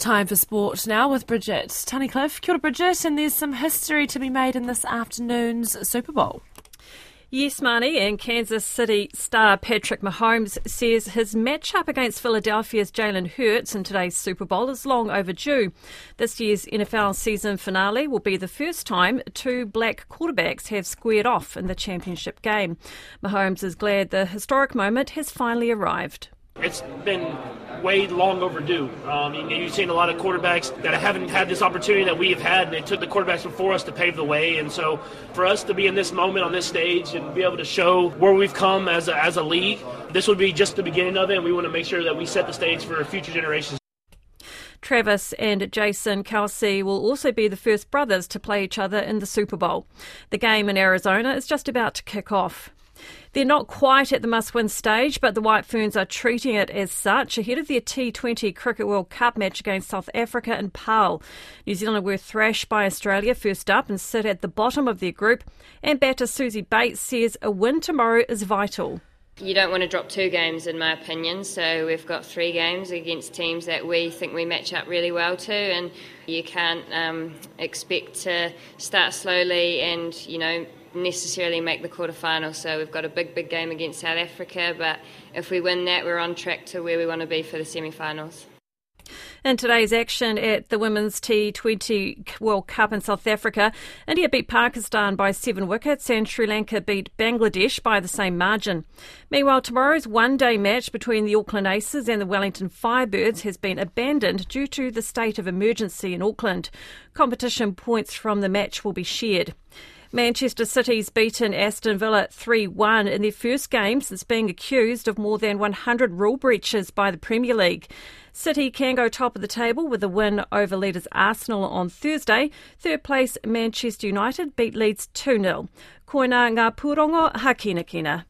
Time for sport now with Bridget Tunnicliffe. Kia ora, Bridget, and there's some history to be made in this afternoon's Super Bowl. Yes, Marnie, and Kansas City star Patrick Mahomes says his matchup against Philadelphia's Jalen Hurts in today's Super Bowl is long overdue. This year's NFL season finale will be the first time two black quarterbacks have squared off in the championship game. Mahomes is glad the historic moment has finally arrived. It's been way long overdue. Um, you've seen a lot of quarterbacks that haven't had this opportunity that we've had, and it took the quarterbacks before us to pave the way. And so, for us to be in this moment on this stage and be able to show where we've come as a, as a league, this would be just the beginning of it. And we want to make sure that we set the stage for future generations. Travis and Jason Kelce will also be the first brothers to play each other in the Super Bowl. The game in Arizona is just about to kick off. They're not quite at the must win stage, but the White Ferns are treating it as such ahead of their T20 Cricket World Cup match against South Africa in Paarl. New Zealand were thrashed by Australia first up and sit at the bottom of their group, and batter Suzie Bates says a win tomorrow is vital. You don't want to drop two games, in my opinion. So we've got three games against teams that we think we match up really well to, and you can't um, expect to start slowly and you know necessarily make the quarterfinals. So we've got a big, big game against South Africa, but if we win that, we're on track to where we want to be for the semi-finals. In today's action at the Women's T20 World Cup in South Africa, India beat Pakistan by seven wickets and Sri Lanka beat Bangladesh by the same margin. Meanwhile, tomorrow's one day match between the Auckland Aces and the Wellington Firebirds has been abandoned due to the state of emergency in Auckland. Competition points from the match will be shared. Manchester City's beaten Aston Villa 3 1 in their first game since being accused of more than 100 rule breaches by the Premier League. City can go top of the table with a win over leaders Arsenal on Thursday. Third place Manchester United beat Leeds 2 0. Koina ngā pūrongo hakinakina.